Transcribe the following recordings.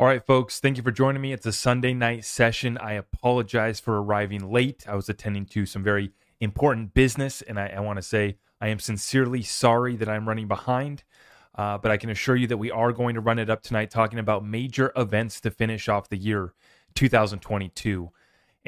All right, folks, thank you for joining me. It's a Sunday night session. I apologize for arriving late. I was attending to some very important business, and I, I want to say I am sincerely sorry that I'm running behind. Uh, but I can assure you that we are going to run it up tonight, talking about major events to finish off the year 2022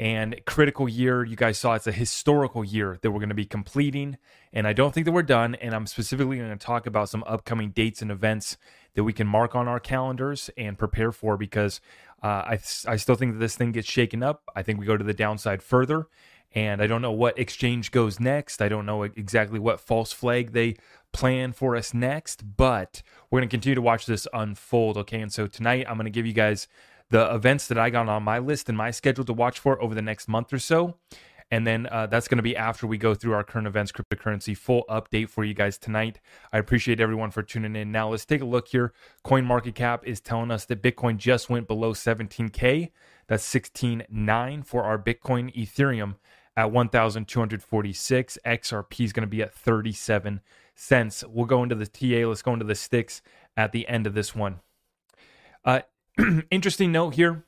and critical year. You guys saw it's a historical year that we're going to be completing. And I don't think that we're done. And I'm specifically going to talk about some upcoming dates and events that we can mark on our calendars and prepare for because uh, I, I still think that this thing gets shaken up. I think we go to the downside further. And I don't know what exchange goes next. I don't know exactly what false flag they plan for us next, but we're going to continue to watch this unfold. Okay. And so tonight I'm going to give you guys the events that I got on my list and my schedule to watch for over the next month or so. And then uh, that's going to be after we go through our current events cryptocurrency full update for you guys tonight. I appreciate everyone for tuning in. Now let's take a look here. Coin Market Cap is telling us that Bitcoin just went below 17k. That's 16.9 for our Bitcoin Ethereum at 1,246. XRP is going to be at 37 cents. We'll go into the TA. Let's go into the sticks at the end of this one. Uh, interesting note here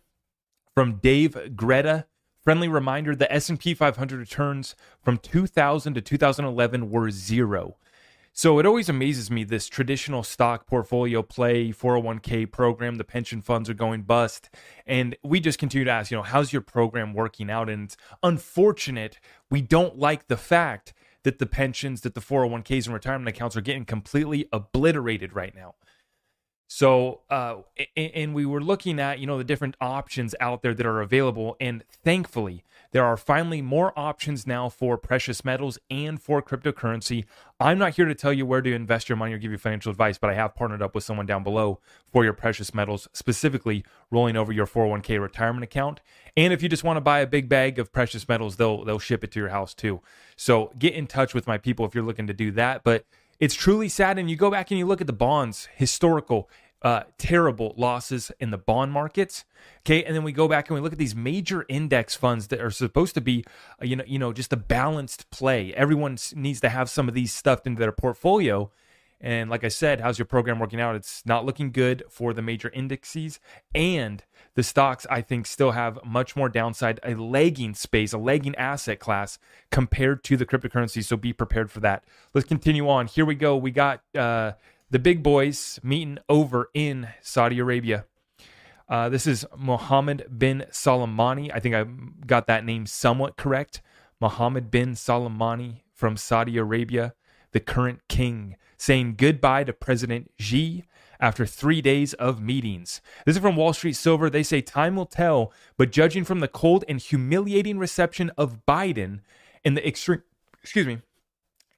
from Dave Greta. Friendly reminder: the S&P 500 returns from 2000 to 2011 were zero. So it always amazes me this traditional stock portfolio play 401k program. The pension funds are going bust, and we just continue to ask, you know, how's your program working out? And it's unfortunate we don't like the fact that the pensions, that the 401ks and retirement accounts are getting completely obliterated right now. So, uh, and we were looking at, you know, the different options out there that are available. And thankfully, there are finally more options now for precious metals and for cryptocurrency. I'm not here to tell you where to invest your money or give you financial advice, but I have partnered up with someone down below for your precious metals, specifically rolling over your 401k retirement account. And if you just want to buy a big bag of precious metals, they'll they'll ship it to your house too. So get in touch with my people if you're looking to do that. But it's truly sad. And you go back and you look at the bonds, historical, uh, terrible losses in the bond markets. Okay, and then we go back and we look at these major index funds that are supposed to be, uh, you know, you know, just a balanced play. Everyone needs to have some of these stuffed into their portfolio. And like I said, how's your program working out? It's not looking good for the major indices. And the stocks, I think, still have much more downside, a lagging space, a lagging asset class compared to the cryptocurrency. So be prepared for that. Let's continue on. Here we go. We got uh, the big boys meeting over in Saudi Arabia. Uh, this is Mohammed bin Soleimani. I think I got that name somewhat correct. Mohammed bin Soleimani from Saudi Arabia, the current king, saying goodbye to President Xi after three days of meetings. This is from Wall Street Silver. They say time will tell, but judging from the cold and humiliating reception of Biden in the extreme, excuse me,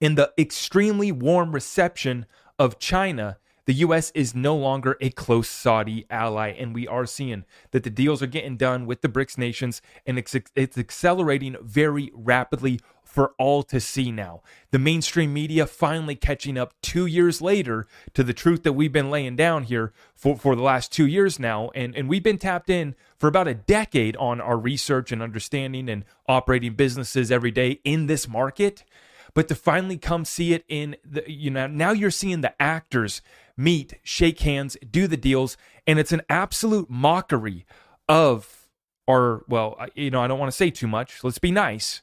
in the extremely warm reception of China, the U.S. is no longer a close Saudi ally. And we are seeing that the deals are getting done with the BRICS nations and it's, it's accelerating very rapidly for all to see now. The mainstream media finally catching up two years later to the truth that we've been laying down here for, for the last two years now. And, and we've been tapped in for about a decade on our research and understanding and operating businesses every day in this market but to finally come see it in the you know now you're seeing the actors meet shake hands do the deals and it's an absolute mockery of our well you know i don't want to say too much. Let's be nice.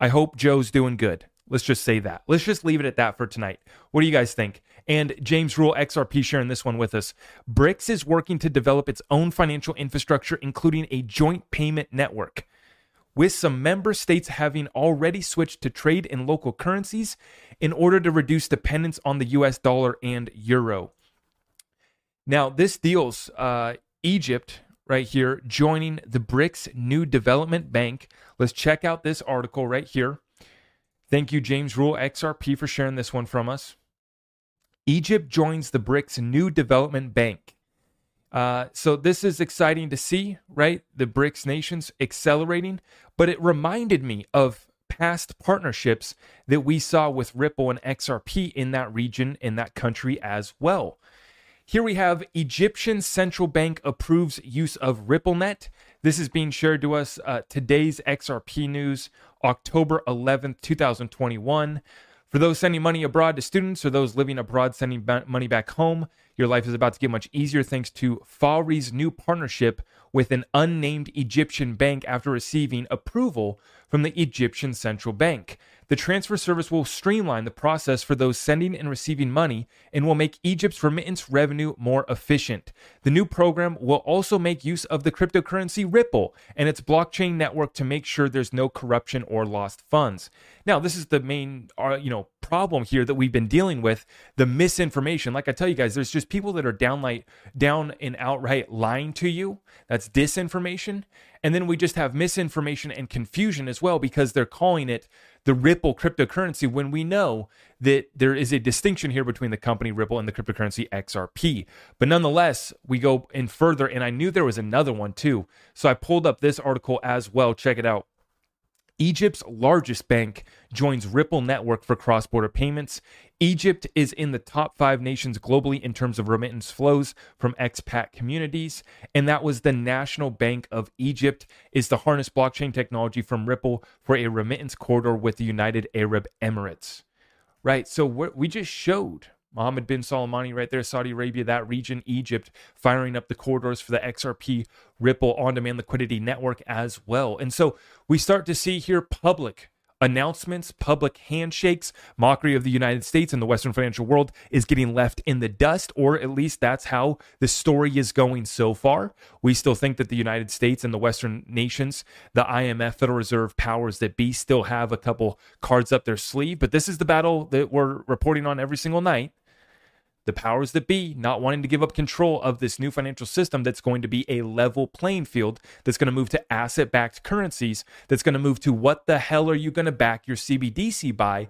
I hope joe's doing good. Let's just say that. Let's just leave it at that for tonight. What do you guys think? And James Rule XRP sharing this one with us. BRICS is working to develop its own financial infrastructure, including a joint payment network with some member states having already switched to trade in local currencies in order to reduce dependence on the US dollar and euro. Now, this deals uh, Egypt right here joining the BRICS New Development Bank. Let's check out this article right here. Thank you, James Rule XRP, for sharing this one from us. Egypt joins the BRICS New Development Bank. Uh, so this is exciting to see, right? The BRICS nations accelerating, but it reminded me of past partnerships that we saw with Ripple and XRP in that region, in that country as well. Here we have Egyptian central bank approves use of RippleNet. This is being shared to us uh, today's XRP news, October 11th, 2021. For those sending money abroad to students or those living abroad sending money back home, Your life is about to get much easier thanks to Fawry's new partnership with an unnamed Egyptian bank after receiving approval from the Egyptian Central Bank. The transfer service will streamline the process for those sending and receiving money and will make Egypt's remittance revenue more efficient. The new program will also make use of the cryptocurrency Ripple and its blockchain network to make sure there's no corruption or lost funds. Now, this is the main, uh, you know, problem here that we've been dealing with: the misinformation. Like I tell you guys, there's just people that are downright, down and outright lying to you. That's disinformation. And then we just have misinformation and confusion as well because they're calling it the Ripple cryptocurrency when we know that there is a distinction here between the company Ripple and the cryptocurrency XRP. But nonetheless, we go in further, and I knew there was another one too. So I pulled up this article as well. Check it out. Egypt's largest bank joins Ripple network for cross border payments. Egypt is in the top five nations globally in terms of remittance flows from expat communities. And that was the National Bank of Egypt is to harness blockchain technology from Ripple for a remittance corridor with the United Arab Emirates. Right. So we just showed Mohammed bin Soleimani right there, Saudi Arabia, that region, Egypt, firing up the corridors for the XRP Ripple on demand liquidity network as well. And so we start to see here public announcements, public handshakes, mockery of the United States and the Western financial world is getting left in the dust, or at least that's how the story is going so far. We still think that the United States and the Western nations, the IMF, Federal Reserve powers that be, still have a couple cards up their sleeve, but this is the battle that we're reporting on every single night the powers that be not wanting to give up control of this new financial system that's going to be a level playing field, that's going to move to asset backed currencies, that's going to move to what the hell are you going to back your CBDC by?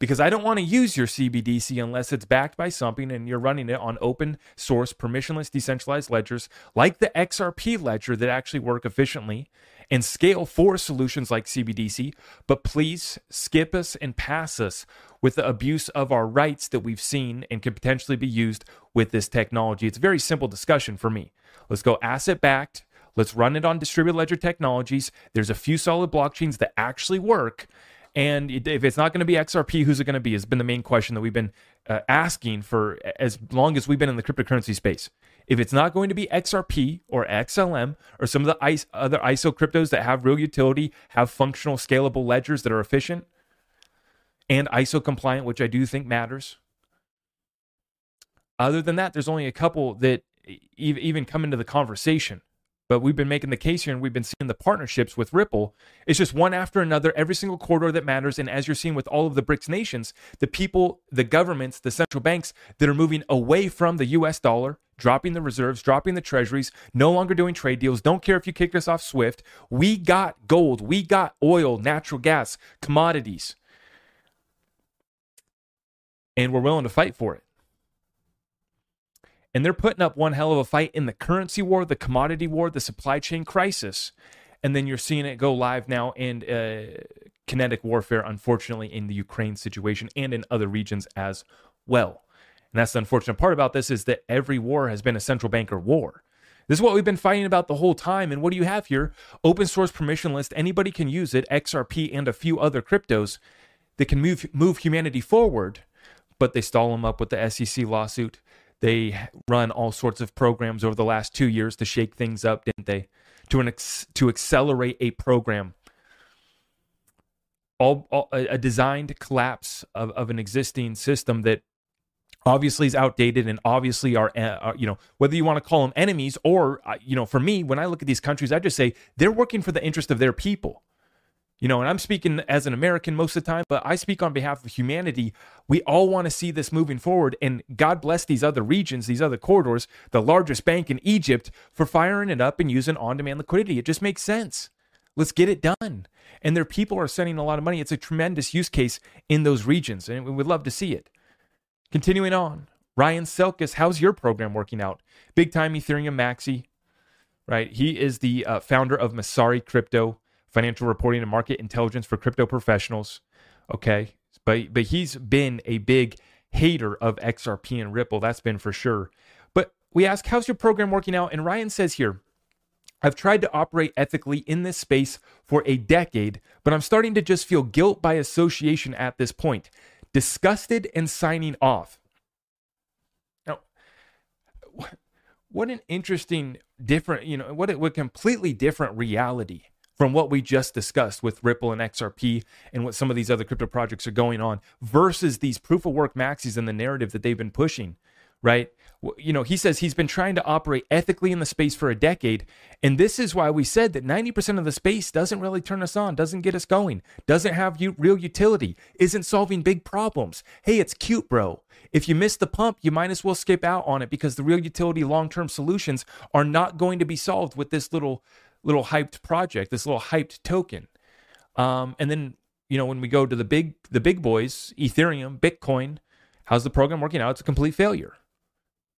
Because I don't want to use your CBDC unless it's backed by something and you're running it on open source, permissionless, decentralized ledgers like the XRP ledger that actually work efficiently and scale for solutions like CBDC, but please skip us and pass us with the abuse of our rights that we've seen and can potentially be used with this technology. It's a very simple discussion for me. Let's go asset backed. Let's run it on distributed ledger technologies. There's a few solid blockchains that actually work. And if it's not going to be XRP, who's it going to be? Has been the main question that we've been uh, asking for as long as we've been in the cryptocurrency space. If it's not going to be XRP or XLM or some of the other ISO cryptos that have real utility, have functional, scalable ledgers that are efficient and ISO compliant, which I do think matters. Other than that, there's only a couple that even come into the conversation. But we've been making the case here and we've been seeing the partnerships with Ripple. It's just one after another, every single corridor that matters. And as you're seeing with all of the BRICS nations, the people, the governments, the central banks that are moving away from the US dollar, dropping the reserves, dropping the treasuries, no longer doing trade deals, don't care if you kick us off SWIFT. We got gold, we got oil, natural gas, commodities. And we're willing to fight for it and they're putting up one hell of a fight in the currency war, the commodity war, the supply chain crisis. And then you're seeing it go live now in uh, kinetic warfare, unfortunately, in the Ukraine situation and in other regions as well. And that's the unfortunate part about this is that every war has been a central banker war. This is what we've been fighting about the whole time. And what do you have here? Open source permissionless. Anybody can use it, XRP and a few other cryptos that can move move humanity forward, but they stall them up with the SEC lawsuit. They run all sorts of programs over the last two years to shake things up, didn't they? To an ex- to accelerate a program. All, all a designed collapse of, of an existing system that obviously is outdated and obviously are, uh, you know whether you want to call them enemies or uh, you know for me when i look at these countries i just say they're working for the interest of their people you know, and I'm speaking as an American most of the time, but I speak on behalf of humanity. We all want to see this moving forward. And God bless these other regions, these other corridors, the largest bank in Egypt for firing it up and using on demand liquidity. It just makes sense. Let's get it done. And their people are sending a lot of money. It's a tremendous use case in those regions, and we would love to see it. Continuing on, Ryan Selkis, how's your program working out? Big time Ethereum Maxi, right? He is the uh, founder of Messari Crypto financial reporting and market intelligence for crypto professionals. Okay. But but he's been a big hater of XRP and Ripple. That's been for sure. But we ask, how's your program working out? And Ryan says here, I've tried to operate ethically in this space for a decade, but I'm starting to just feel guilt by association at this point. Disgusted and signing off. Now, what an interesting different you know what a, what completely different reality from what we just discussed with Ripple and XRP and what some of these other crypto projects are going on versus these proof of work maxis and the narrative that they've been pushing, right? You know, he says he's been trying to operate ethically in the space for a decade. And this is why we said that 90% of the space doesn't really turn us on, doesn't get us going, doesn't have real utility, isn't solving big problems. Hey, it's cute, bro. If you miss the pump, you might as well skip out on it because the real utility long term solutions are not going to be solved with this little little hyped project, this little hyped token. Um, and then you know when we go to the big the big boys, Ethereum, Bitcoin, how's the program working out? It's a complete failure.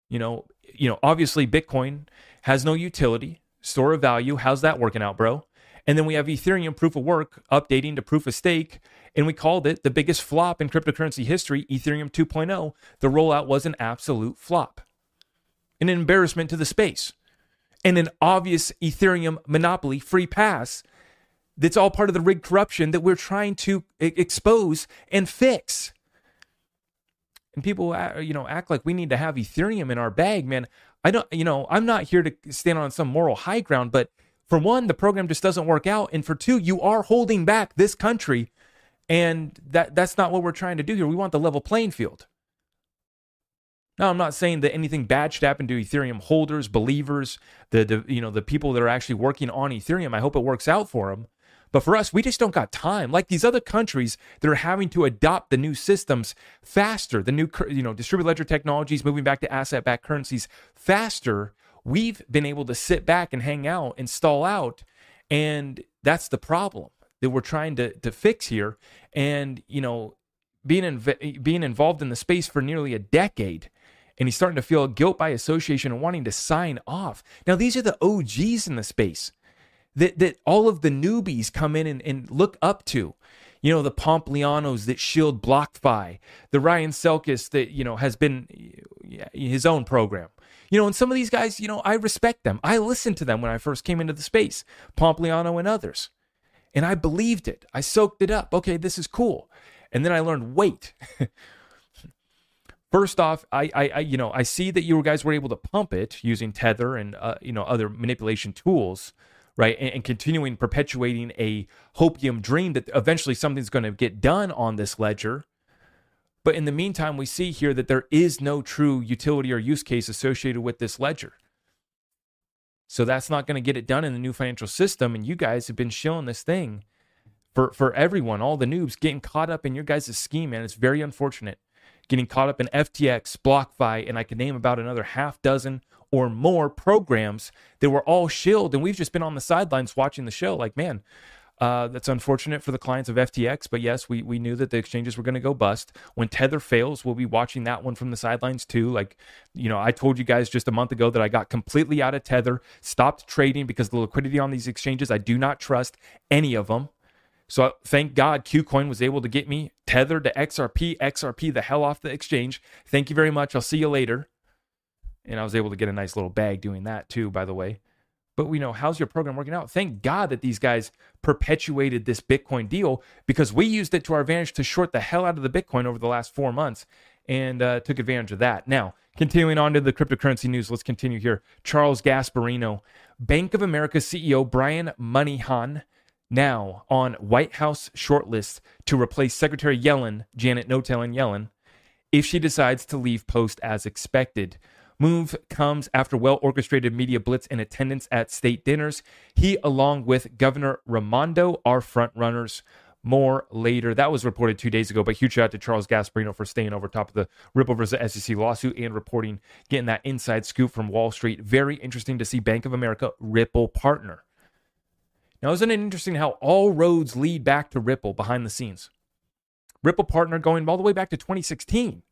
You know, you know, obviously Bitcoin has no utility, store of value. How's that working out, bro? And then we have Ethereum proof of work updating to proof of stake. And we called it the biggest flop in cryptocurrency history, Ethereum 2.0. The rollout was an absolute flop, an embarrassment to the space and an obvious Ethereum monopoly free pass that's all part of the rigged corruption that we're trying to expose and fix. And people, uh, you know, act like we need to have Ethereum in our bag, man. I don't, you know, I'm not here to stand on some moral high ground, but for one, the program just doesn't work out, and for two, you are holding back this country, and that that's not what we're trying to do here. We want the level playing field. Now, I'm not saying that anything bad should happen to Ethereum holders, believers, the, the you know the people that are actually working on Ethereum. I hope it works out for them. But for us, we just don't got time. Like these other countries that are having to adopt the new systems faster, the new you know distributed ledger technologies, moving back to asset-backed currencies faster. We've been able to sit back and hang out and stall out, and that's the problem that we're trying to to fix here. And you know, being in, being involved in the space for nearly a decade and he's starting to feel guilt by association and wanting to sign off. Now, these are the OGs in the space that, that all of the newbies come in and, and look up to. You know, the Pomplianos that shield BlockFi, the Ryan Selkis that, you know, has been his own program. You know, and some of these guys, you know, I respect them. I listened to them when I first came into the space, Pompliano and others. And I believed it. I soaked it up. Okay, this is cool. And then I learned, wait, First off, I, I, I, you know, I see that you guys were able to pump it using Tether and uh, you know other manipulation tools, right? And, and, continuing perpetuating a hopium dream that eventually something's going to get done on this ledger. But in the meantime, we see here that there is no true utility or use case associated with this ledger. So that's not going to get it done in the new financial system. And you guys have been shilling this thing for for everyone, all the noobs getting caught up in your guys' scheme, man. It's very unfortunate getting caught up in FTX, BlockFi, and I could name about another half dozen or more programs that were all shilled. And we've just been on the sidelines watching the show like, man, uh, that's unfortunate for the clients of FTX, but yes, we, we knew that the exchanges were going to go bust. When Tether fails, we'll be watching that one from the sidelines too. Like, you know, I told you guys just a month ago that I got completely out of Tether, stopped trading because the liquidity on these exchanges, I do not trust any of them. So thank God KuCoin was able to get me tethered to XRP, XRP the hell off the exchange. Thank you very much. I'll see you later. And I was able to get a nice little bag doing that too, by the way. But we know how's your program working out? Thank God that these guys perpetuated this Bitcoin deal because we used it to our advantage to short the hell out of the Bitcoin over the last four months and uh, took advantage of that. Now, continuing on to the cryptocurrency news, let's continue here. Charles Gasparino, Bank of America CEO Brian Moynihan now on White House shortlist to replace Secretary Yellen, Janet No Yellen, if she decides to leave post as expected. Move comes after well orchestrated media blitz and attendance at state dinners. He, along with Governor Raimondo, are front runners. More later. That was reported two days ago, but huge shout out to Charles Gasparino for staying over top of the Ripple versus SEC lawsuit and reporting, getting that inside scoop from Wall Street. Very interesting to see Bank of America Ripple partner. Now, isn't it interesting how all roads lead back to Ripple behind the scenes? Ripple partner going all the way back to 2016.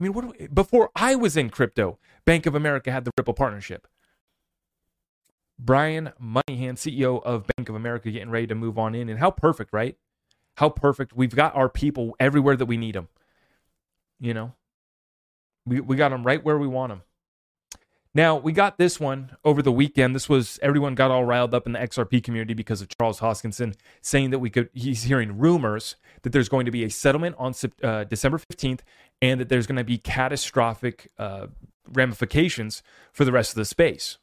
I mean, what we, before I was in crypto, Bank of America had the Ripple partnership. Brian Moynihan, CEO of Bank of America, getting ready to move on in. And how perfect, right? How perfect. We've got our people everywhere that we need them. You know, we, we got them right where we want them. Now, we got this one over the weekend. This was everyone got all riled up in the XRP community because of Charles Hoskinson saying that we could, he's hearing rumors that there's going to be a settlement on uh, December 15th and that there's going to be catastrophic uh, ramifications for the rest of the space.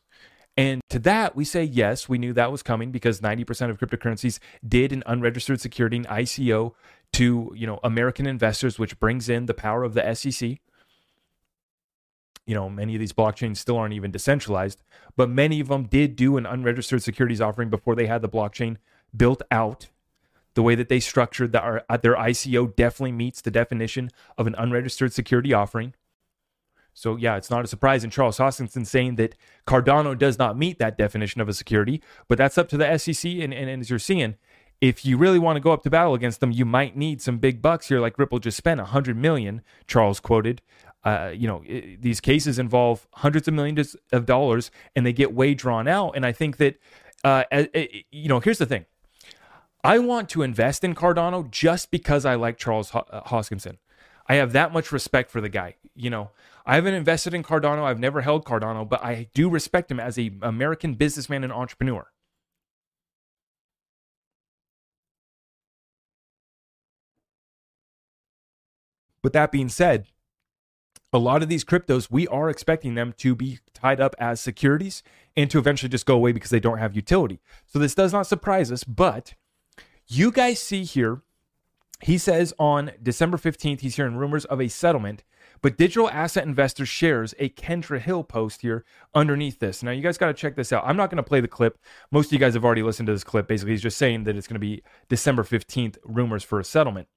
And to that, we say yes, we knew that was coming because 90% of cryptocurrencies did an unregistered security, an ICO, to you know American investors, which brings in the power of the SEC. You know, many of these blockchains still aren't even decentralized, but many of them did do an unregistered securities offering before they had the blockchain built out. The way that they structured the, uh, their ICO definitely meets the definition of an unregistered security offering. So, yeah, it's not a surprise in Charles Hoskinson saying that Cardano does not meet that definition of a security, but that's up to the SEC. And, and, and as you're seeing, if you really want to go up to battle against them, you might need some big bucks here, like Ripple just spent 100 million, Charles quoted. Uh, you know, it, these cases involve hundreds of millions of dollars and they get way drawn out. And I think that, uh, you know, here's the thing I want to invest in Cardano just because I like Charles uh, Hoskinson. I have that much respect for the guy. You know, I haven't invested in Cardano, I've never held Cardano, but I do respect him as a American businessman and entrepreneur. But that being said, a lot of these cryptos, we are expecting them to be tied up as securities and to eventually just go away because they don't have utility. So this does not surprise us, but you guys see here, he says on December 15th, he's hearing rumors of a settlement, but Digital Asset Investor shares a Kendra Hill post here underneath this. Now, you guys got to check this out. I'm not going to play the clip. Most of you guys have already listened to this clip. Basically, he's just saying that it's going to be December 15th rumors for a settlement.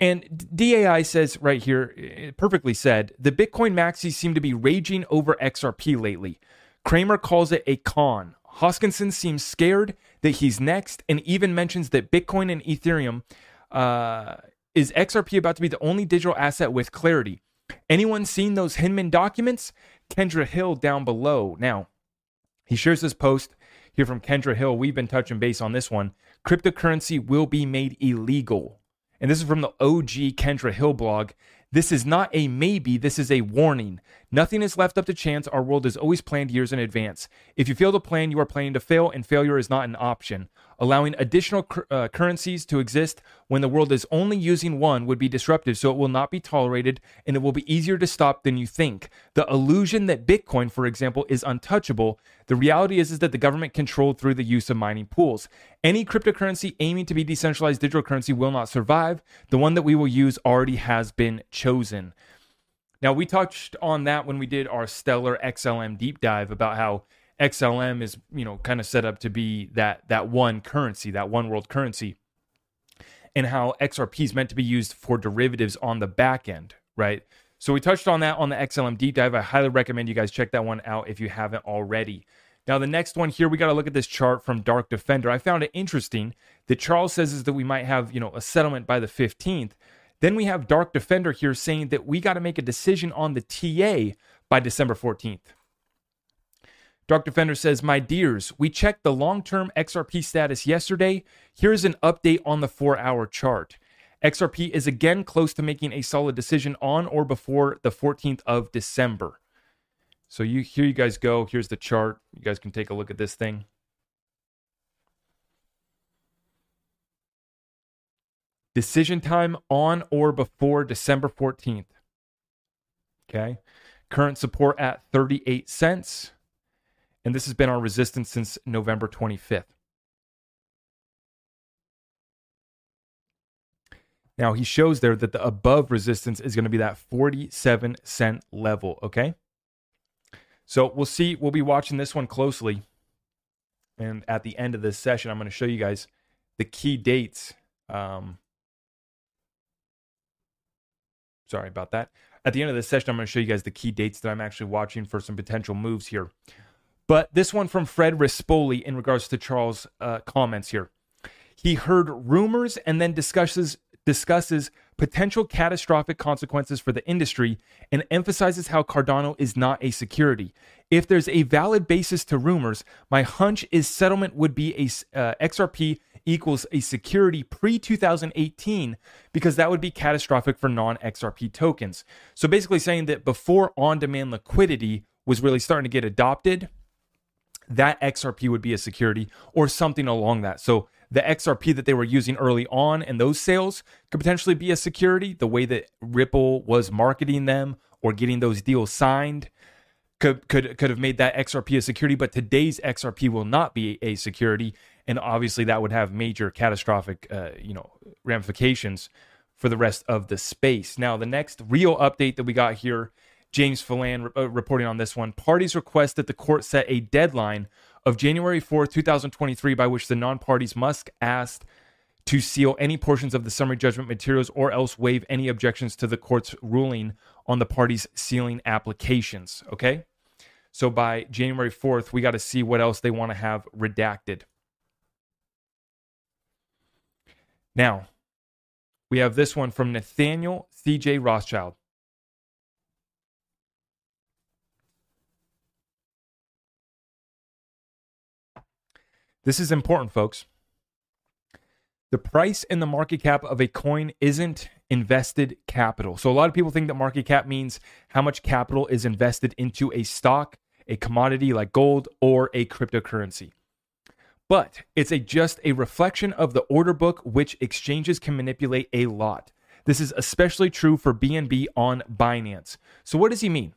And DAI says right here, eh, perfectly said, the Bitcoin maxis seem to be raging over XRP lately. Cramer calls it a con. Hoskinson seems scared that he's next and even mentions that Bitcoin and Ethereum uh, is XRP about to be the only digital asset with clarity. Anyone seen those Hinman documents? Kendra Hill down below. Now, he shares this post here from Kendra Hill. We've been touching base on this one. Cryptocurrency will be made illegal and this is from the OG Kendra Hill blog. This is not a maybe, this is a warning. Nothing is left up to chance. Our world is always planned years in advance. If you fail to plan, you are planning to fail, and failure is not an option. Allowing additional uh, currencies to exist when the world is only using one would be disruptive, so it will not be tolerated and it will be easier to stop than you think. The illusion that Bitcoin, for example, is untouchable, the reality is, is that the government controlled through the use of mining pools. Any cryptocurrency aiming to be decentralized digital currency will not survive. The one that we will use already has been chosen. Now, we touched on that when we did our stellar XLM deep dive about how XLM is, you know, kind of set up to be that that one currency, that one world currency, and how XRP is meant to be used for derivatives on the back end, right? So we touched on that on the XLM deep dive. I highly recommend you guys check that one out if you haven't already. Now, the next one here, we got to look at this chart from Dark Defender. I found it interesting that Charles says is that we might have, you know, a settlement by the 15th. Then we have Dark Defender here saying that we got to make a decision on the TA by December 14th. Dark Defender says, My dears, we checked the long term XRP status yesterday. Here's an update on the four hour chart. XRP is again close to making a solid decision on or before the 14th of December. So you here you guys go. Here's the chart. You guys can take a look at this thing. Decision time on or before December 14th. Okay. Current support at 38 cents. And this has been our resistance since November 25th. Now he shows there that the above resistance is going to be that 47 cent level. Okay. So we'll see. We'll be watching this one closely. And at the end of this session, I'm going to show you guys the key dates um, Sorry about that. At the end of this session, I'm going to show you guys the key dates that I'm actually watching for some potential moves here. But this one from Fred Rispoli in regards to Charles' uh, comments here. He heard rumors and then discusses discusses potential catastrophic consequences for the industry and emphasizes how Cardano is not a security. If there's a valid basis to rumors, my hunch is settlement would be a uh, XRP equals a security pre 2018 because that would be catastrophic for non XRP tokens. So basically saying that before on demand liquidity was really starting to get adopted, that XRP would be a security or something along that. So the XRP that they were using early on and those sales could potentially be a security, the way that Ripple was marketing them or getting those deals signed could could could have made that XRP a security, but today's XRP will not be a security, and obviously that would have major catastrophic, uh, you know, ramifications for the rest of the space. Now, the next real update that we got here, James Filan uh, reporting on this one. Parties request that the court set a deadline of January 4th, 2023, by which the non-parties must ask to seal any portions of the summary judgment materials or else waive any objections to the court's ruling on the parties' sealing applications. Okay? So by January 4th, we got to see what else they want to have redacted. Now, we have this one from Nathaniel C.J. Rothschild. This is important, folks. The price and the market cap of a coin isn't invested capital. So, a lot of people think that market cap means how much capital is invested into a stock, a commodity like gold, or a cryptocurrency. But it's a, just a reflection of the order book, which exchanges can manipulate a lot. This is especially true for BNB on Binance. So, what does he mean?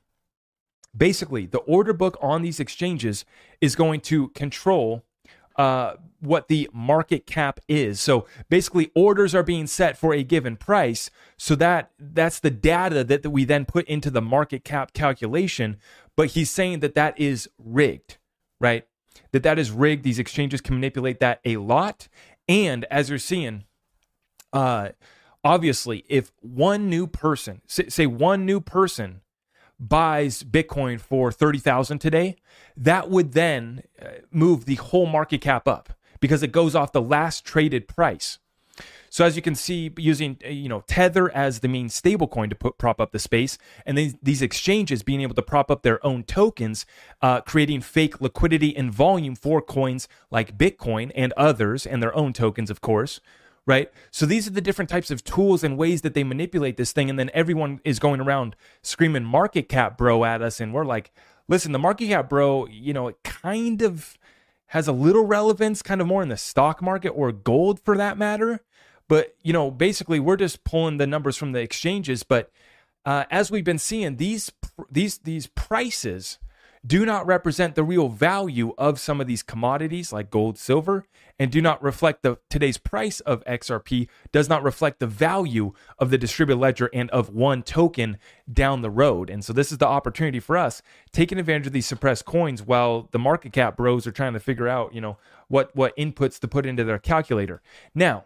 Basically, the order book on these exchanges is going to control uh, what the market cap is. So basically, orders are being set for a given price. So that that's the data that, that we then put into the market cap calculation. But he's saying that that is rigged, right? That that is rigged. These exchanges can manipulate that a lot. And as you're seeing, uh, obviously, if one new person, say, one new person buys Bitcoin for 30,000 today, that would then uh, move the whole market cap up because it goes off the last traded price. So as you can see, using uh, you know Tether as the main stablecoin to put prop up the space, and these, these exchanges being able to prop up their own tokens, uh, creating fake liquidity and volume for coins like Bitcoin and others, and their own tokens, of course right? So these are the different types of tools and ways that they manipulate this thing. And then everyone is going around screaming market cap bro at us. And we're like, listen, the market cap bro, you know, it kind of has a little relevance, kind of more in the stock market or gold for that matter. But, you know, basically we're just pulling the numbers from the exchanges. But uh, as we've been seeing, these these these prices do not represent the real value of some of these commodities like gold, silver, and do not reflect the today's price of XRP does not reflect the value of the distributed ledger and of one token down the road. And so this is the opportunity for us taking advantage of these suppressed coins while the market cap bros are trying to figure out, you know, what what inputs to put into their calculator. Now,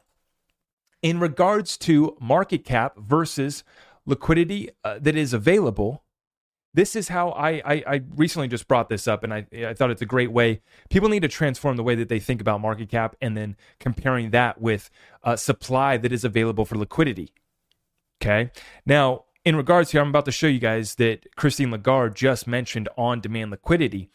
in regards to market cap versus liquidity uh, that is available, this is how I, I, I recently just brought this up and I, I thought it's a great way. People need to transform the way that they think about market cap and then comparing that with uh, supply that is available for liquidity okay? Now in regards here i'm about to show you guys that christine lagarde just mentioned on demand liquidity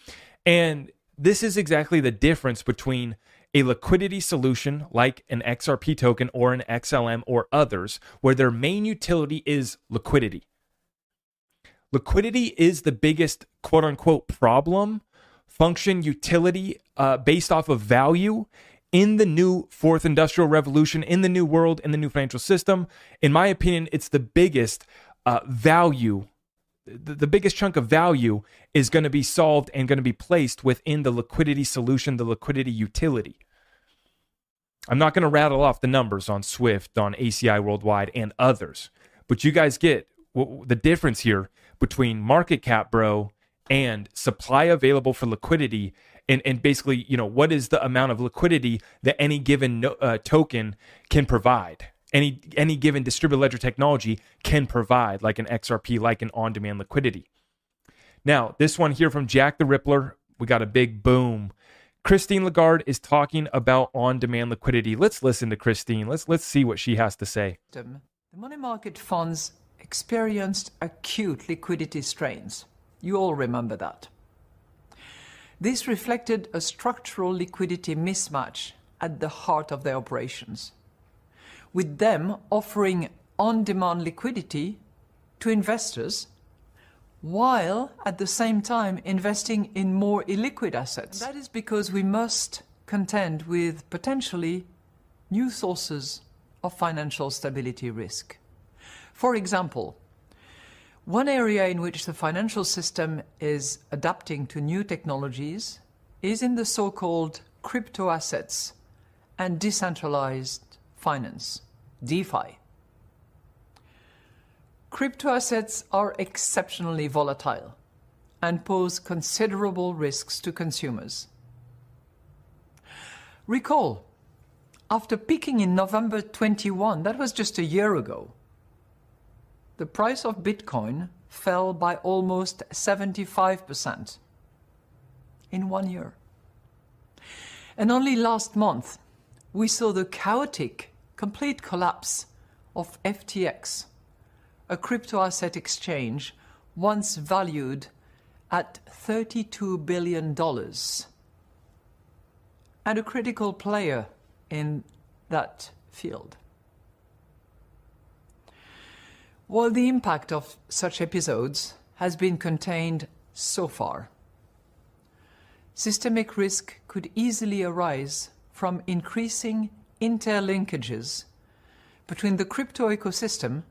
and this is exactly the difference between a liquidity solution like an xrp token or an xlm or others where their main utility is liquidity liquidity is the biggest quote unquote problem, function, utility uh, based off of value in the new fourth industrial revolution, in the new world, in the new financial system. In my opinion, it's the biggest uh, value. The, the biggest chunk of value is going to be solved and going to be placed within the liquidity solution, the liquidity utility. I'm not going to rattle off the numbers on Swift, on ACI Worldwide, and others, but you guys get the difference here between market cap, bro, and supply available for liquidity. And, and basically, you know, what is the amount of liquidity that any given no, uh, token can provide? Any any given distributed ledger technology can provide, like an XRP, like an on-demand liquidity. Now, this one here from Jack the Rippler, we got a big boom. Christine Lagarde is talking about on-demand liquidity. Let's listen to Christine. Let's let's see what she has to say. The money market funds experienced acute liquidity strains. You all remember that. This reflected a structural liquidity mismatch at the heart of their operations, with them offering on demand liquidity to investors while at the same time investing in more illiquid assets. That is because we must contend with potentially new sources of financial stability risk. For example, One area in which the financial system is adapting to new technologies is in the so called crypto assets and decentralized finance, DeFi. Crypto assets are exceptionally volatile and pose considerable risks to consumers. Recall, after peaking in November 21, that was just a year ago, the price of Bitcoin fell by almost 75% in one year. And only last month, we saw the chaotic, complete collapse of FTX, a crypto asset exchange once valued at $32 billion and a critical player in that field. While the impact of such episodes has been contained so far, systemic risk could easily arise from increasing interlinkages between the crypto ecosystem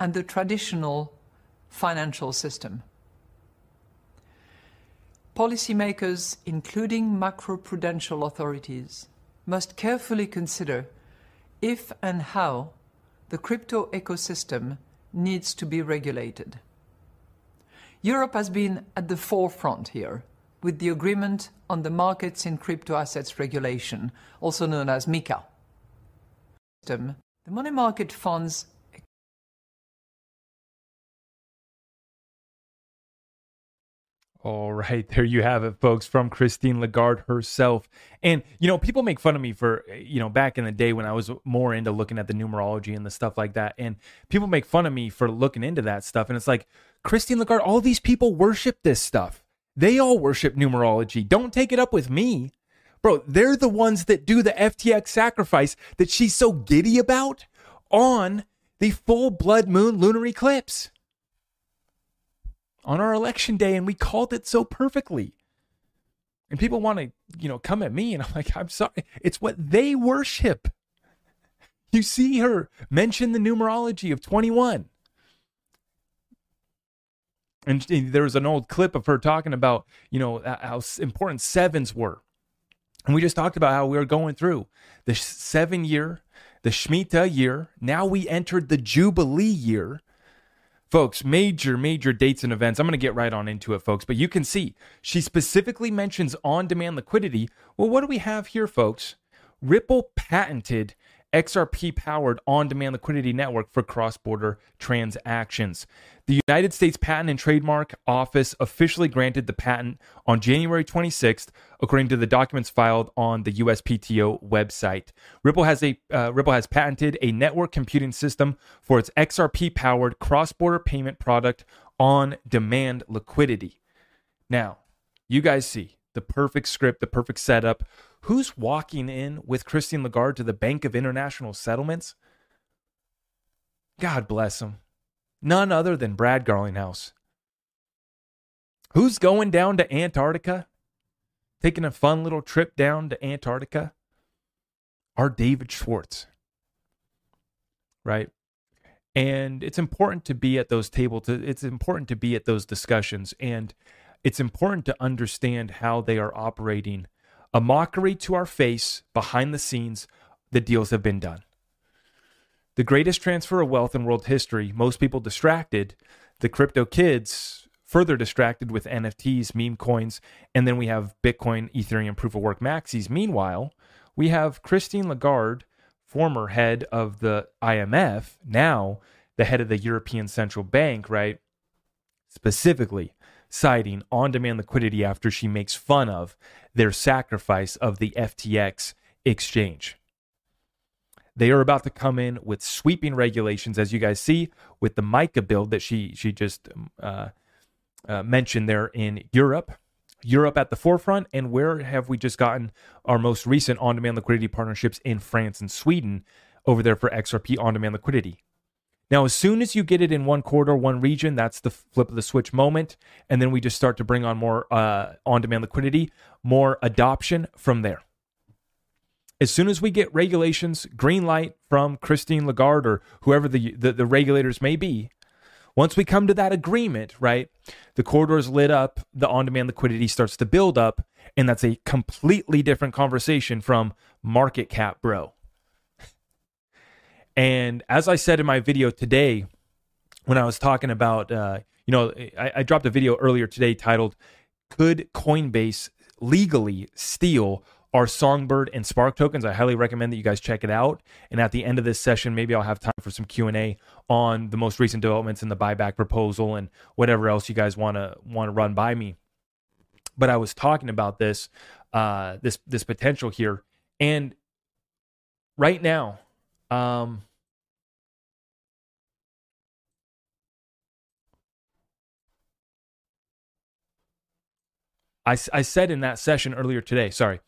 and the traditional financial system. Policymakers, including macroprudential authorities, must carefully consider if and how the crypto ecosystem needs to be regulated. Europe has been at the forefront here with the Agreement on the Markets in Crypto Assets Regulation, also known as MiCA. The money market funds All right, there you have it, folks, from Christine Lagarde herself. And, you know, people make fun of me for, you know, back in the day when I was more into looking at the numerology and the stuff like that. And people make fun of me for looking into that stuff. And it's like, Christine Lagarde, all these people worship this stuff. They all worship numerology. Don't take it up with me. Bro, they're the ones that do the FTX sacrifice that she's so giddy about on the full blood moon lunar eclipse on our election day and we called it so perfectly. And people want to, you know, come at me and I'm like, I'm sorry. It's what they worship. You see her mention the numerology of 21. And there was an old clip of her talking about, you know, how important sevens were. And we just talked about how we were going through the seven year, the Shemitah year. Now we entered the Jubilee year Folks, major, major dates and events. I'm going to get right on into it, folks. But you can see she specifically mentions on demand liquidity. Well, what do we have here, folks? Ripple patented XRP powered on demand liquidity network for cross border transactions. The United States Patent and Trademark Office officially granted the patent on January 26th, according to the documents filed on the USPTO website. Ripple has a uh, Ripple has patented a network computing system for its XRP powered cross border payment product on demand liquidity. Now, you guys see the perfect script, the perfect setup Who's walking in with Christine Lagarde to the Bank of International Settlements? God bless him. None other than Brad Garlinghouse. Who's going down to Antarctica? Taking a fun little trip down to Antarctica? Our David Schwartz. Right? And it's important to be at those tables. It's important to be at those discussions. And it's important to understand how they are operating a mockery to our face behind the scenes, the deals have been done. The greatest transfer of wealth in world history, most people distracted, the crypto kids further distracted with NFTs, meme coins, and then we have Bitcoin, Ethereum, proof of work maxis. Meanwhile, we have Christine Lagarde, former head of the IMF, now the head of the European Central Bank, right? Specifically citing on demand liquidity after she makes fun of their sacrifice of the FTX exchange. They are about to come in with sweeping regulations, as you guys see with the MiCA bill that she she just uh, uh, mentioned there in Europe. Europe at the forefront, and where have we just gotten our most recent on-demand liquidity partnerships in France and Sweden over there for XRP on-demand liquidity? Now, as soon as you get it in one quarter, one region, that's the flip of the switch moment. And then we just start to bring on more uh, on demand liquidity, more adoption from there. As soon as we get regulations, green light from Christine Lagarde or whoever the, the, the regulators may be, Once we come to that agreement, right, the corridor is lit up, the on demand liquidity starts to build up, and that's a completely different conversation from market cap, bro. And as I said in my video today, when I was talking about, uh, you know, I, I dropped a video earlier today titled, Could Coinbase legally steal our Songbird and Spark tokens. I highly recommend that you guys check it out. And at the end of this session, maybe I'll have time for some Q and A on the most recent developments in the buyback proposal and whatever else you guys want to want to run by me. But I was talking about this uh, this this potential here, and right now, um, I, I said in that session earlier today, sorry,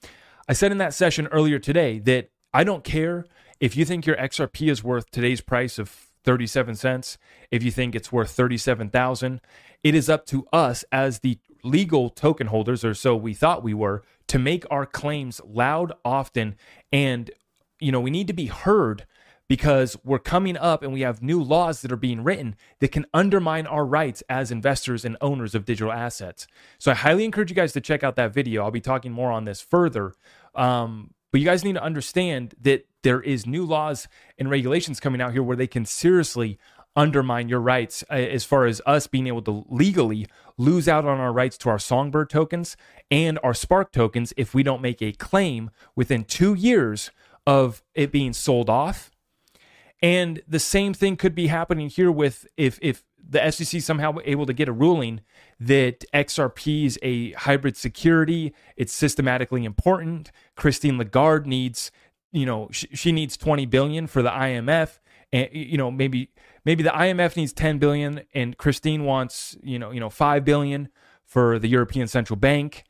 I said in that session earlier today that I don't care if you think your XRP is worth today's price of 37 cents, if you think it's worth 37,000, it is up to us as the legal token holders or so we thought we were to make our claims loud often and you know, we need to be heard because we're coming up and we have new laws that are being written that can undermine our rights as investors and owners of digital assets. So I highly encourage you guys to check out that video. I'll be talking more on this further. Um, but you guys need to understand that there is new laws and regulations coming out here where they can seriously undermine your rights uh, as far as us being able to legally lose out on our rights to our Songbird tokens and our Spark tokens if we don't make a claim within two years of it being sold off and the same thing could be happening here with if if the SEC somehow able to get a ruling that XRP is a hybrid security, it's systematically important. Christine Lagarde needs, you know, she, she needs 20 billion for the IMF and you know, maybe maybe the IMF needs 10 billion and Christine wants, you know, you know, 5 billion for the European Central Bank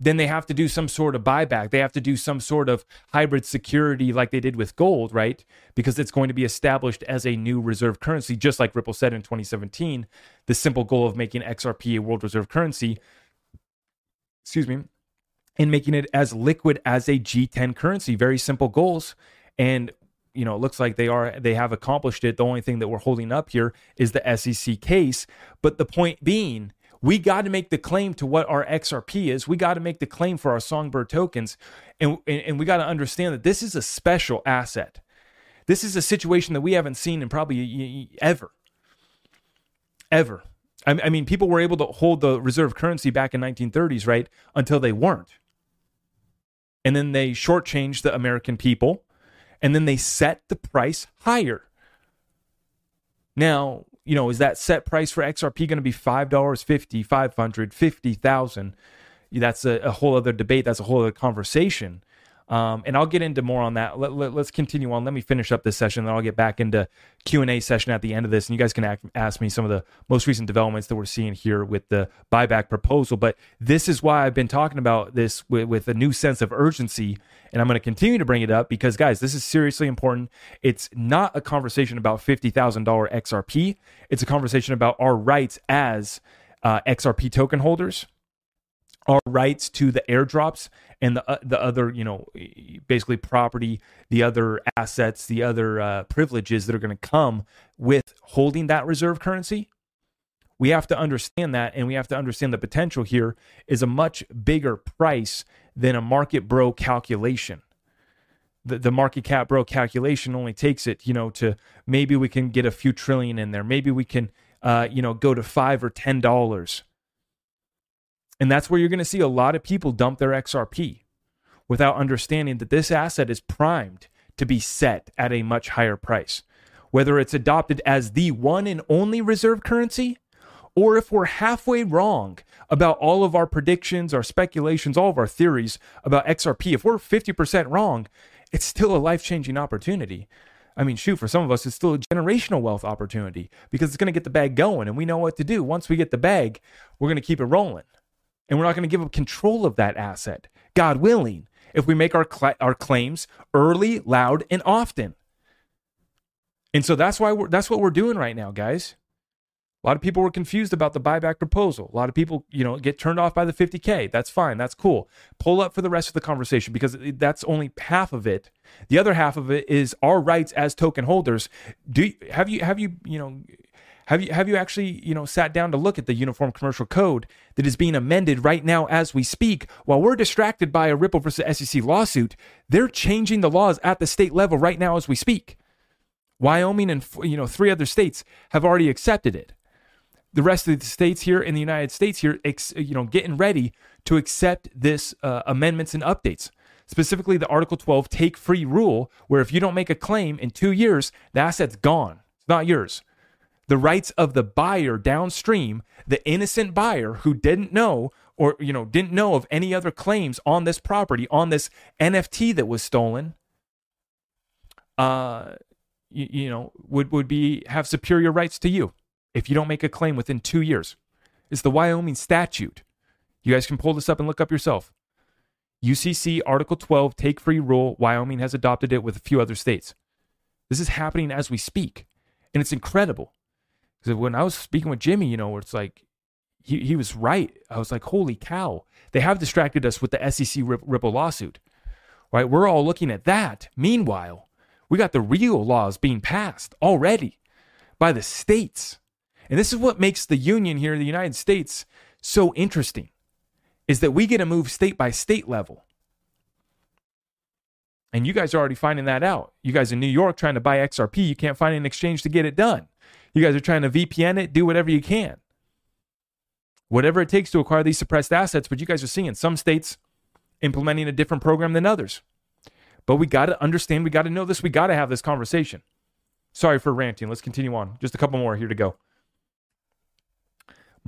then they have to do some sort of buyback. They have to do some sort of hybrid security like they did with gold, right? Because it's going to be established as a new reserve currency, just like Ripple said in 2017. The simple goal of making XRP a world reserve currency, excuse me, and making it as liquid as a G10 currency. Very simple goals. And you know, it looks like they are they have accomplished it. The only thing that we're holding up here is the SEC case. But the point being we got to make the claim to what our XRP is. We got to make the claim for our Songbird tokens. And, and, and we got to understand that this is a special asset. This is a situation that we haven't seen in probably ever. Ever. I, I mean, people were able to hold the reserve currency back in 1930s, right? Until they weren't. And then they shortchanged the American people. And then they set the price higher. Now, you know, is that set price for XRP going to be five dollars fifty, five hundred, fifty thousand? That's a, a, whole other debate. That's a whole other conversation. Um, and I'll get into more on that. Let, us let, continue on. Let me finish up this session, then I'll get back into Q and A session at the end of this, and you guys can ask, ask me some of the most recent developments that we're seeing here with the buyback proposal. But this is why I've been talking about this with, with a new sense of urgency, and I'm going to continue to bring it up because, guys, this is seriously important. It's not a conversation about fifty thousand dollar XRP. It's a conversation about our rights as uh, XRP token holders our rights to the airdrops and the uh, the other you know basically property the other assets the other uh, privileges that are going to come with holding that reserve currency we have to understand that and we have to understand the potential here is a much bigger price than a market bro calculation. The, the market cap bro calculation only takes it you know to maybe we can get a few trillion in there. Maybe we can uh, you know go to five or ten dollars. And that's where you're going to see a lot of people dump their XRP without understanding that this asset is primed to be set at a much higher price. Whether it's adopted as the one and only reserve currency, or if we're halfway wrong about all of our predictions, our speculations, all of our theories about XRP, if we're 50% wrong, it's still a life changing opportunity. I mean, shoot, for some of us, it's still a generational wealth opportunity because it's going to get the bag going and we know what to do. Once we get the bag, we're going to keep it rolling and we're not going to give up control of that asset, God willing, if we make our, cl- our claims early, loud, and often. And so that's why we're, that's what we're doing right now, guys. A lot of people were confused about the buyback proposal. A lot of people, you know, get turned off by the 50K. That's fine. That's cool. Pull up for the rest of the conversation because that's only half of it. The other half of it is our rights as token holders. Do have you have you, you know, Have you have you actually, you know, sat down to look at the Uniform Commercial Code that is being amended right now as we speak? While we're distracted by a Ripple versus SEC lawsuit, they're changing the laws at the state level right now as we speak. Wyoming and you know three other states have already accepted it. The rest of the states here in the United States here, you know, getting ready to accept this uh, amendments and updates. Specifically, the Article 12 take free rule, where if you don't make a claim in two years, the asset's gone. It's not yours. The rights of the buyer downstream, the innocent buyer who didn't know or you know didn't know of any other claims on this property on this NFT that was stolen, uh, you, you know, would, would be have superior rights to you if you don't make a claim within two years. It's the Wyoming statute. You guys can pull this up and look up yourself. UCC Article 12 take free rule. Wyoming has adopted it with a few other states. This is happening as we speak. And it's incredible. Because when I was speaking with Jimmy, you know, it's like, he, he was right. I was like, holy cow. They have distracted us with the SEC Ripple lawsuit. Right? We're all looking at that. Meanwhile, we got the real laws being passed already by the states. And this is what makes the union here in the United States so interesting is that we get to move state by state level. And you guys are already finding that out. You guys in New York trying to buy XRP, you can't find an exchange to get it done. You guys are trying to VPN it, do whatever you can. Whatever it takes to acquire these suppressed assets, but you guys are seeing some states implementing a different program than others. But we got to understand, we got to know this, we got to have this conversation. Sorry for ranting. Let's continue on. Just a couple more here to go.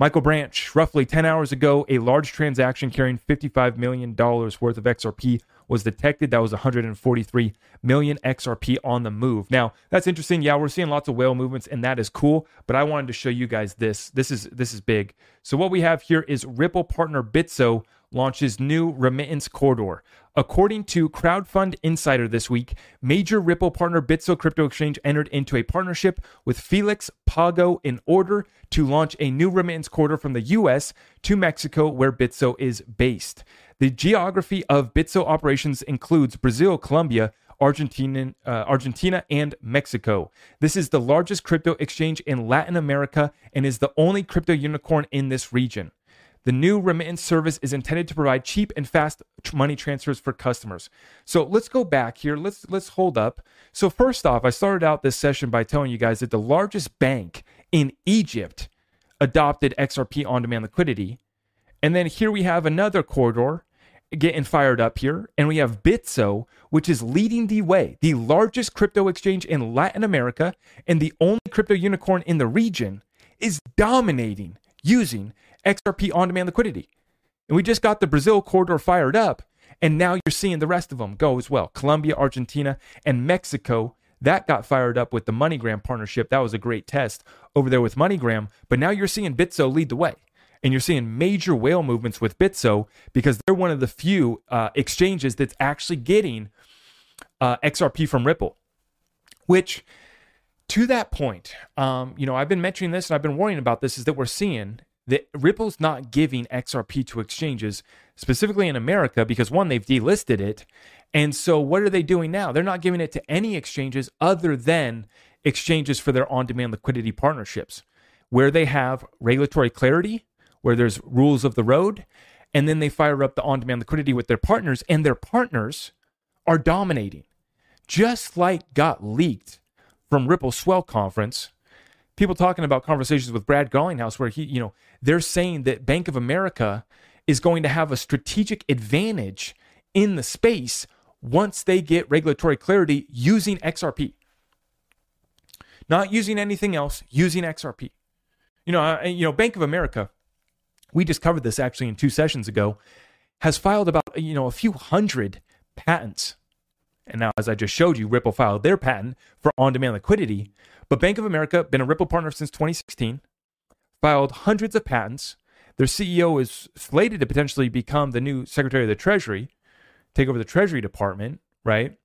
Michael Branch, roughly 10 hours ago, a large transaction carrying $55 million worth of XRP was detected. That was 143 million XRP on the move. Now, that's interesting. Yeah, we're seeing lots of whale movements and that is cool, but I wanted to show you guys this. This is this is big. So what we have here is Ripple partner Bitso launches new remittance corridor. According to Crowdfund Insider this week, major Ripple partner Bitso Crypto Exchange entered into a partnership with Felix Pago in order to launch a new remittance corridor from the US to Mexico, where Bitso is based. The geography of Bitso operations includes Brazil, Colombia, Argentina, uh, Argentina, and Mexico. This is the largest crypto exchange in Latin America and is the only crypto unicorn in this region. The new remittance service is intended to provide cheap and fast money transfers for customers. So let's go back here. Let's let's hold up. So first off, I started out this session by telling you guys that the largest bank in Egypt adopted XRP on-demand liquidity. And then here we have another corridor getting fired up here. And we have Bitso, which is leading the way, the largest crypto exchange in Latin America and the only crypto unicorn in the region, is dominating using XRP on demand liquidity. And we just got the Brazil corridor fired up. And now you're seeing the rest of them go as well. Colombia, Argentina, and Mexico. That got fired up with the MoneyGram partnership. That was a great test over there with MoneyGram. But now you're seeing Bitso lead the way. And you're seeing major whale movements with Bitso because they're one of the few uh, exchanges that's actually getting uh, XRP from Ripple. Which, to that point, um, you know, I've been mentioning this and I've been worrying about this is that we're seeing that Ripple's not giving XRP to exchanges, specifically in America, because one, they've delisted it. And so what are they doing now? They're not giving it to any exchanges other than exchanges for their on demand liquidity partnerships, where they have regulatory clarity, where there's rules of the road, and then they fire up the on demand liquidity with their partners, and their partners are dominating. Just like got leaked from Ripple Swell Conference people talking about conversations with Brad Garlinghouse where he, you know, they're saying that Bank of America is going to have a strategic advantage in the space once they get regulatory clarity using XRP. Not using anything else, using XRP. You know, you know, Bank of America, we just covered this actually in two sessions ago, has filed about, you know, a few hundred patents. And now, as I just showed you, Ripple filed their patent for on demand liquidity. But Bank of America, been a Ripple partner since 2016, filed hundreds of patents. Their CEO is slated to potentially become the new Secretary of the Treasury, take over the Treasury Department, right?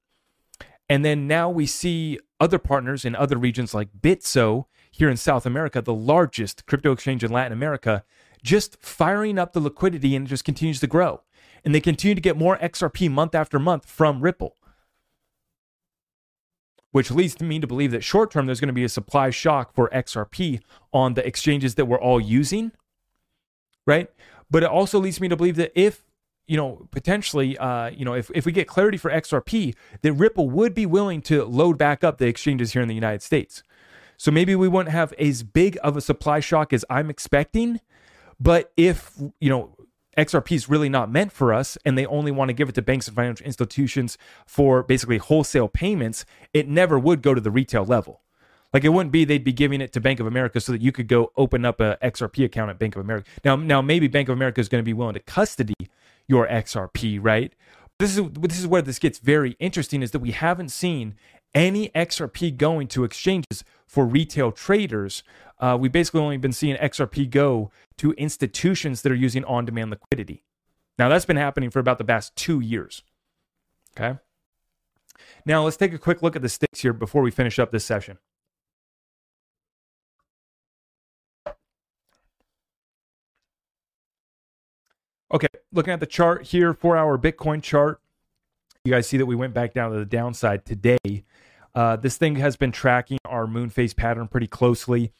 And then now we see other partners in other regions like Bitso here in South America, the largest crypto exchange in Latin America, just firing up the liquidity and it just continues to grow. And they continue to get more XRP month after month from Ripple. Which leads me to believe that short term there's going to be a supply shock for XRP on the exchanges that we're all using, right? But it also leads me to believe that if you know, potentially, uh, you know, if, if we get clarity for XRP, that Ripple would be willing to load back up the exchanges here in the United States. So maybe we won't have as big of a supply shock as I'm expecting. But if, you know, XRP is really not meant for us and they only want to give it to banks and financial institutions for basically wholesale payments, it never would go to the retail level. Like it wouldn't be they'd be giving it to Bank of America so that you could go open up a XRP account at Bank of America. Now, now maybe Bank of America is going to be willing to custody your XRP, right? This is this is where this gets very interesting is that we haven't seen any XRP going to exchanges for retail traders. Uh, we've basically only been seeing XRP go to institutions that are using on-demand liquidity. Now that's been happening for about the past two years. Okay. Now let's take a quick look at the sticks here before we finish up this session. Okay, looking at the chart here, four hour Bitcoin chart. You guys see that we went back down to the downside today. Uh, this thing has been tracking our moon phase pattern pretty closely.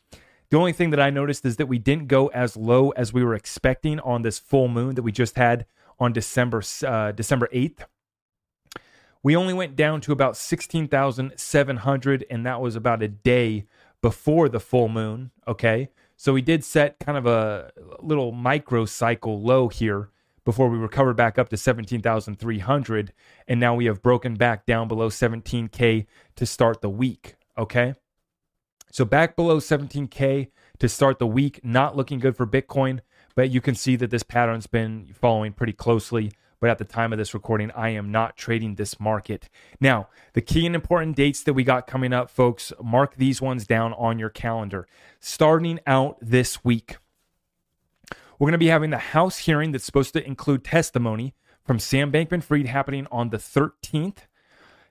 The only thing that I noticed is that we didn't go as low as we were expecting on this full moon that we just had on December uh, December 8th. We only went down to about 16,700 and that was about a day before the full moon, okay? So we did set kind of a little micro cycle low here before we recovered back up to 17,300. And now we have broken back down below 17K to start the week. Okay. So back below 17K to start the week, not looking good for Bitcoin, but you can see that this pattern's been following pretty closely but at the time of this recording, I am not trading this market. Now, the key and important dates that we got coming up, folks, mark these ones down on your calendar. Starting out this week, we're going to be having the House hearing that's supposed to include testimony from Sam Bankman Fried happening on the 13th.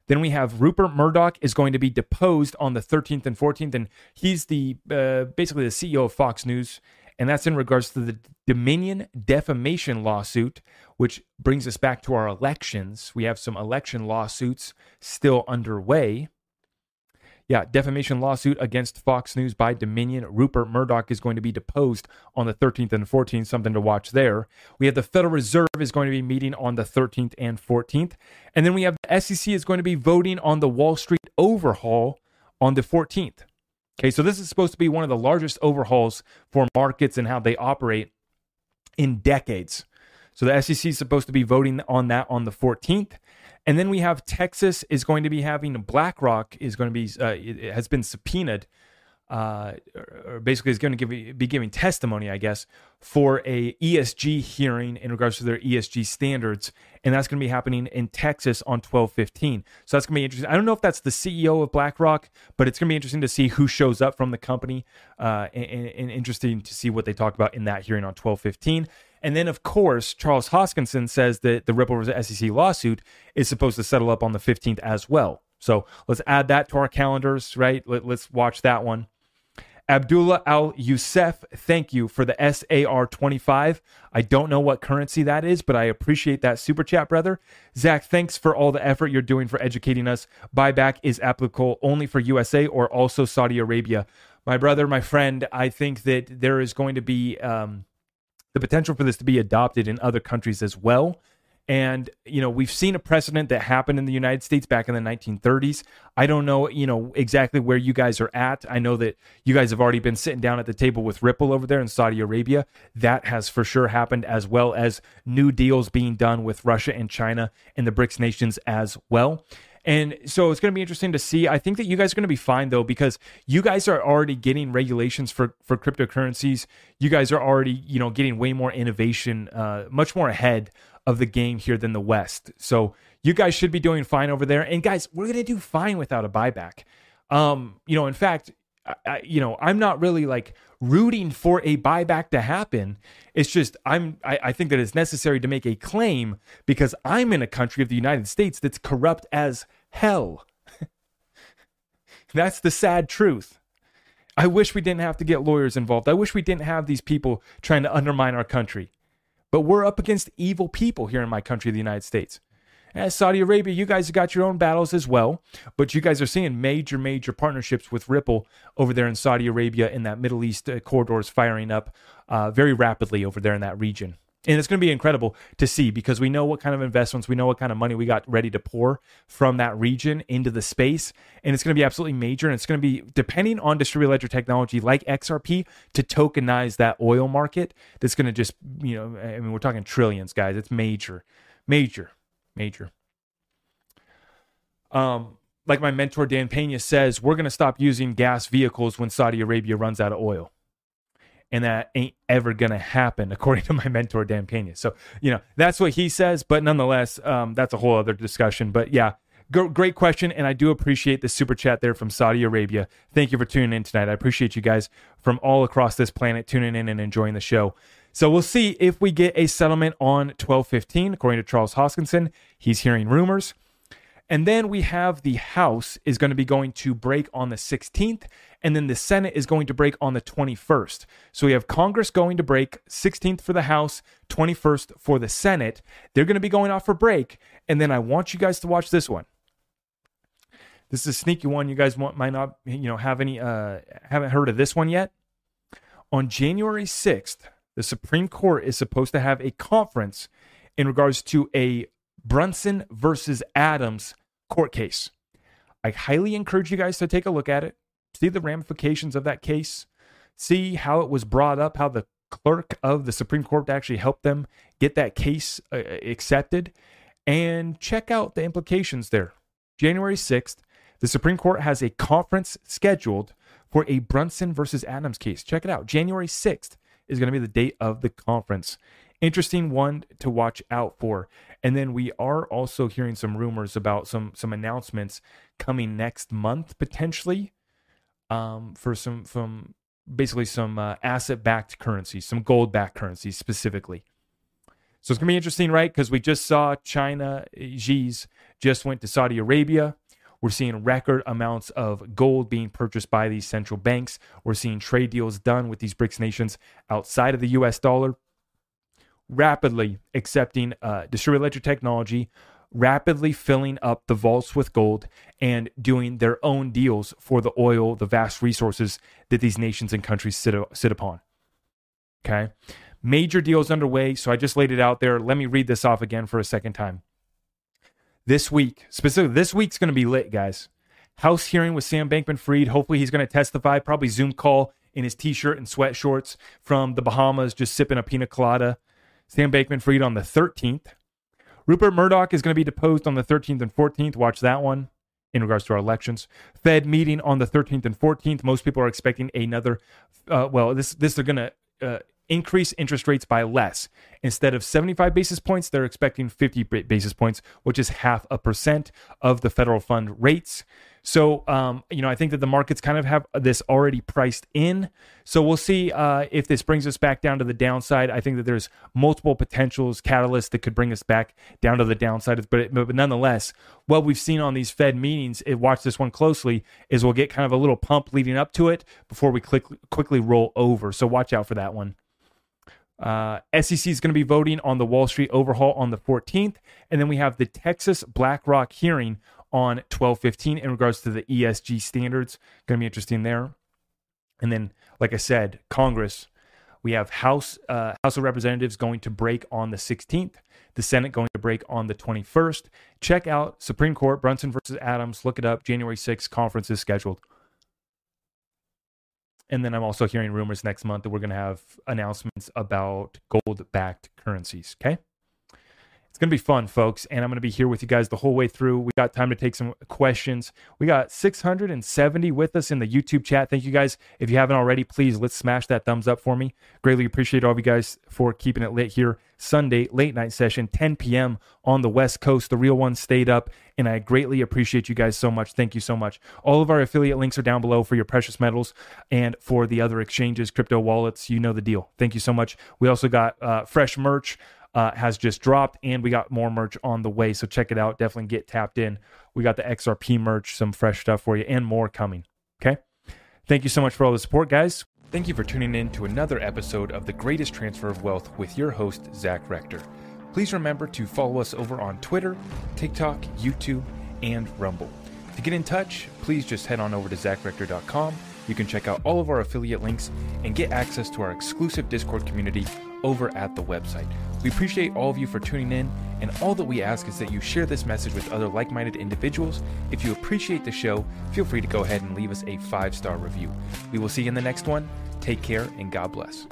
Then we have Rupert Murdoch is going to be deposed on the 13th and 14th, and he's the uh, basically the CEO of Fox News and that's in regards to the Dominion defamation lawsuit, which brings us back to our elections. We have some election lawsuits still underway. Yeah, defamation lawsuit against Fox News by Dominion. Rupert Murdoch is going to be deposed on the 13th and 14th, something to watch there. We have the Federal Reserve is going to be meeting on the 13th and 14th. And then we have the SEC is going to be voting on the Wall Street overhaul on the 14th. Okay, so this is supposed to be one of the largest overhauls for markets and how they operate in decades. So the SEC is supposed to be voting on that on the 14th. And then we have Texas is going to be having BlackRock is going to be uh, it has been subpoenaed uh, or basically is going to give, be giving testimony, I guess, for a ESG hearing in regards to their ESG standards, and that's going to be happening in Texas on twelve fifteen. So that's going to be interesting. I don't know if that's the CEO of BlackRock, but it's going to be interesting to see who shows up from the company, uh, and, and interesting to see what they talk about in that hearing on twelve fifteen. And then, of course, Charles Hoskinson says that the Ripple SEC lawsuit is supposed to settle up on the 15th as well. So let's add that to our calendars, right? Let, us watch that one. Abdullah Al Youssef, thank you for the SAR 25. I don't know what currency that is, but I appreciate that super chat, brother. Zach, thanks for all the effort you're doing for educating us. Buyback is applicable only for USA or also Saudi Arabia. My brother, my friend, I think that there is going to be um, the potential for this to be adopted in other countries as well. And, you know, we've seen a precedent that happened in the United States back in the 1930s. I don't know, you know, exactly where you guys are at. I know that you guys have already been sitting down at the table with Ripple over there in Saudi Arabia. That has for sure happened, as well as new deals being done with Russia and China and the BRICS nations as well. And so it's going to be interesting to see. I think that you guys are going to be fine though because you guys are already getting regulations for for cryptocurrencies. You guys are already you know getting way more innovation, uh, much more ahead of the game here than the West. So you guys should be doing fine over there. And guys, we're going to do fine without a buyback. Um, you know, in fact, I, you know, I'm not really like rooting for a buyback to happen. It's just I'm I, I think that it's necessary to make a claim because I'm in a country of the United States that's corrupt as hell. that's the sad truth. I wish we didn't have to get lawyers involved. I wish we didn't have these people trying to undermine our country. But we're up against evil people here in my country, the United States. eh, Saudi Arabia, you guys have got your own battles as well, but you guys are seeing major, major partnerships with Ripple over there in Saudi Arabia in that Middle East uh, corridors firing up uh, very rapidly over there in that region. And it's going to be incredible to see because we know what kind of investments, we know what kind of money we got ready to pour from that region into the space. And it's going to be absolutely major. And it's going to be depending on distributed ledger technology like XRP to tokenize that oil market. That's going to just, you know, I mean, we're talking trillions, guys. It's major, major, major. Um, like my mentor Dan Pena says, we're going to stop using gas vehicles when Saudi Arabia runs out of oil and that ain't ever gonna happen according to my mentor dan pena so you know that's what he says but nonetheless um, that's a whole other discussion. But yeah g- great question and i do appreciate the super chat there from saudi arabia. Thank you for tuning in tonight. I appreciate you guys from all across this planet tuning in and enjoying the show. So we'll see if we get a settlement on 1215 according to charles hoskinson. He's hearing rumors and then we have the House is going to be going to break on the 16th, and then the Senate is going to break on the 21st. So we have Congress going to break 16th for the House, 21st for the Senate. They're going to be going off for break, and then I want you guys to watch this one. This is a sneaky one. You guys want, might not, you know, have any, uh, haven't heard of this one yet. On January 6th, the Supreme Court is supposed to have a conference in regards to a Brunson versus Adams court case. I highly encourage you guys to take a look at it, see the ramifications of that case, see how it was brought up, how the clerk of the Supreme Court actually helped them get that case uh, accepted, and check out the implications there. January 6th, the Supreme Court has a conference scheduled for a Brunson versus Adams case. Check it out. January 6th is going to be the date of the conference interesting one to watch out for. And then we are also hearing some rumors about some some announcements coming next month potentially um, for some from basically some uh, asset backed currencies, some gold backed currencies specifically. So it's gonna be interesting, right? Because we just saw China Xi's just went to Saudi Arabia. We're seeing record amounts of gold being purchased by these central banks. We're seeing trade deals done with these BRICS nations outside of the US dollar rapidly accepting uh, distributed ledger technology, rapidly filling up the vaults with gold, and doing their own deals for the oil, the vast resources that these nations and countries sit, sit upon. Okay. Major deals underway. So I just laid it out there. Let me read this off again for a second time. This week, specifically, this week's going to be lit, guys. House hearing with Sam Bankman Fried. Hopefully, he's going to testify, probably Zoom call in his t shirt and sweat shorts from the Bahamas, just sipping a pina colada. Sam Bankman Fried on the 13th. Rupert Murdoch is going to be deposed on the 13th and 14th. Watch that one in regards to our elections. Fed meeting on the 13th and 14th. Most people are expecting another. Uh, well, this this they're going to uh, increase interest rates by less. Instead of 75 basis points, they're expecting 50 basis points, which is half a percent of the federal fund rates. So, um, you know, I think that the markets kind of have this already priced in. So we'll see uh, if this brings us back down to the downside. I think that there's multiple potentials, catalysts that could bring us back down to the downside. But, it, but nonetheless, what we've seen on these Fed meetings, it, watch this one closely, is we'll get kind of a little pump leading up to it before we click, quickly roll over. So watch out for that one. Uh, SEC is going to be voting on the Wall Street overhaul on the 14th. And then we have the Texas BlackRock hearing on 1215 in regards to the ESG standards. Going to be interesting there. And then, like I said, Congress, we have House uh, House of Representatives going to break on the 16th. The Senate going to break on the 21st. Check out Supreme Court Brunson versus Adams. Look it up. January 6th conference is scheduled. And then I'm also hearing rumors next month that we're going to have announcements about gold backed currencies. Okay. It's going to be fun, folks, and I'm going to be here with you guys the whole way through. We got time to take some questions. We got 670 with us in the YouTube chat. Thank you guys. If you haven't already, please let's smash that thumbs up for me. Greatly appreciate all of you guys for keeping it lit here. Sunday late night session, 10 p.m. on the West Coast. The real one stayed up, and I greatly appreciate you guys so much. Thank you so much. All of our affiliate links are down below for your precious metals and for the other exchanges, crypto wallets. You know the deal. Thank you so much. We also got uh, fresh merch uh, has just dropped, and we got more merch on the way. So check it out. Definitely get tapped in. We got the XRP merch, some fresh stuff for you, and more coming. Okay. Thank you so much for all the support, guys. Thank you for tuning in to another episode of The Greatest Transfer of Wealth with your host, Zach Rector. please remember to follow us over on Twitter, TikTok, YouTube, and Rumble. To get in touch, please just head on over to zachrector.com. You can check out all of our affiliate links and get access to our exclusive Discord community over at the website. We appreciate all of you for tuning in, and all that we ask is that you share this message with other like minded individuals. If you appreciate the show, feel free to go ahead and leave us a five star review. We will see you in the next one. Take care, and God bless.